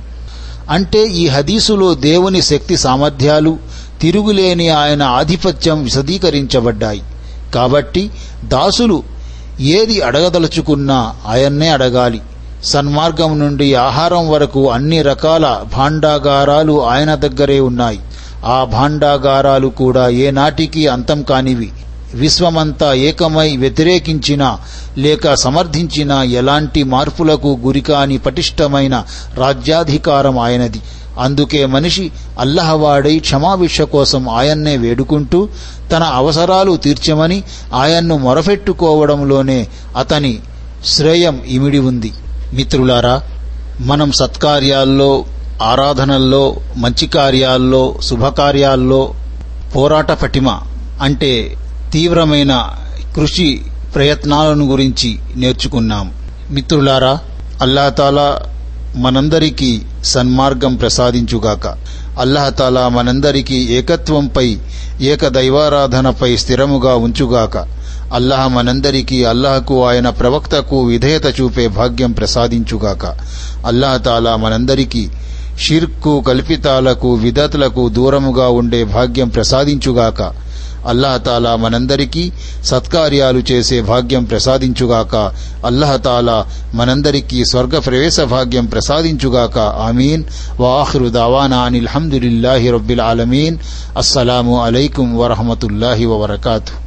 అంటే ఈ హదీసులో దేవుని శక్తి సామర్థ్యాలు తిరుగులేని ఆయన ఆధిపత్యం విశదీకరించబడ్డాయి. కాబట్టి దాసులు ఏది అడగదలుచుకున్నా ఆయన్నే అడగాలి. సన్మార్గం నుండి ఆహారం వరకు అన్ని రకాల భాండాగారాలు ఆయన దగ్గరే ఉన్నాయి. ఆ భాండాగారాలు కూడా ఏనాటికి అంతం కానివి. విశ్వమంతా ఏకమై వ్యతిరేకించిన లేక సమర్థించిన ఎలాంటి మార్పులకు గురికాని పటిష్టమైన రాజ్యాధికారం ఆయనది. అందుకే మనిషి అల్లహవాడై క్షమాభిక్ష కోసం ఆయన్నే వేడుకుంటూ తన అవసరాలు తీర్చమని ఆయన్ను మొరపెట్టుకోవడంలోనే అతని శ్రేయం ఇమిడి ఉంది. మిత్రులారా మనం సత్కార్యాల్లో ఆరాధనల్లో మంచి కార్యాల్లో శుభకార్యాల్లో పోరాట పటిమ అంటే తీవ్రమైన కృషి ప్రయత్నాలను గురించి నేర్చుకున్నాం. మిత్రులారా అల్లాతాలా మనందరికీ సన్మార్గం ప్రసాదించుగాక. అల్లహతాలా మనందరికీ ఏకత్వంపై ఏక దైవారాధనపై స్థిరముగా ఉంచుగాక. అల్లహ మనందరికీ అల్లహకు ఆయన ప్రవక్తకు విధేయత చూపే భాగ్యం ప్రసాదించుగాక. అల్లహతాలా మనందరికీ షిర్కు కల్పితాలకు విదతులకు దూరముగా ఉండే భాగ్యం ప్రసాదించుగాక. అల్లహతాలా మనందరికీ సత్కార్యాలు చేసే భాగ్యం ప్రసాదించుగాక. అల్లహతాలా మనందరికీ స్వర్గ ప్రవేశ భాగ్యం ప్రసాదించుగాక. ఆమీన్. వాహ్రు దావానా అనిల్ హమ్దులిల్లాహి రబ్బిల్ ఆలమీన్. అస్సలాము అలైకుం వరహమతుల్లాహి వబర్కాతు.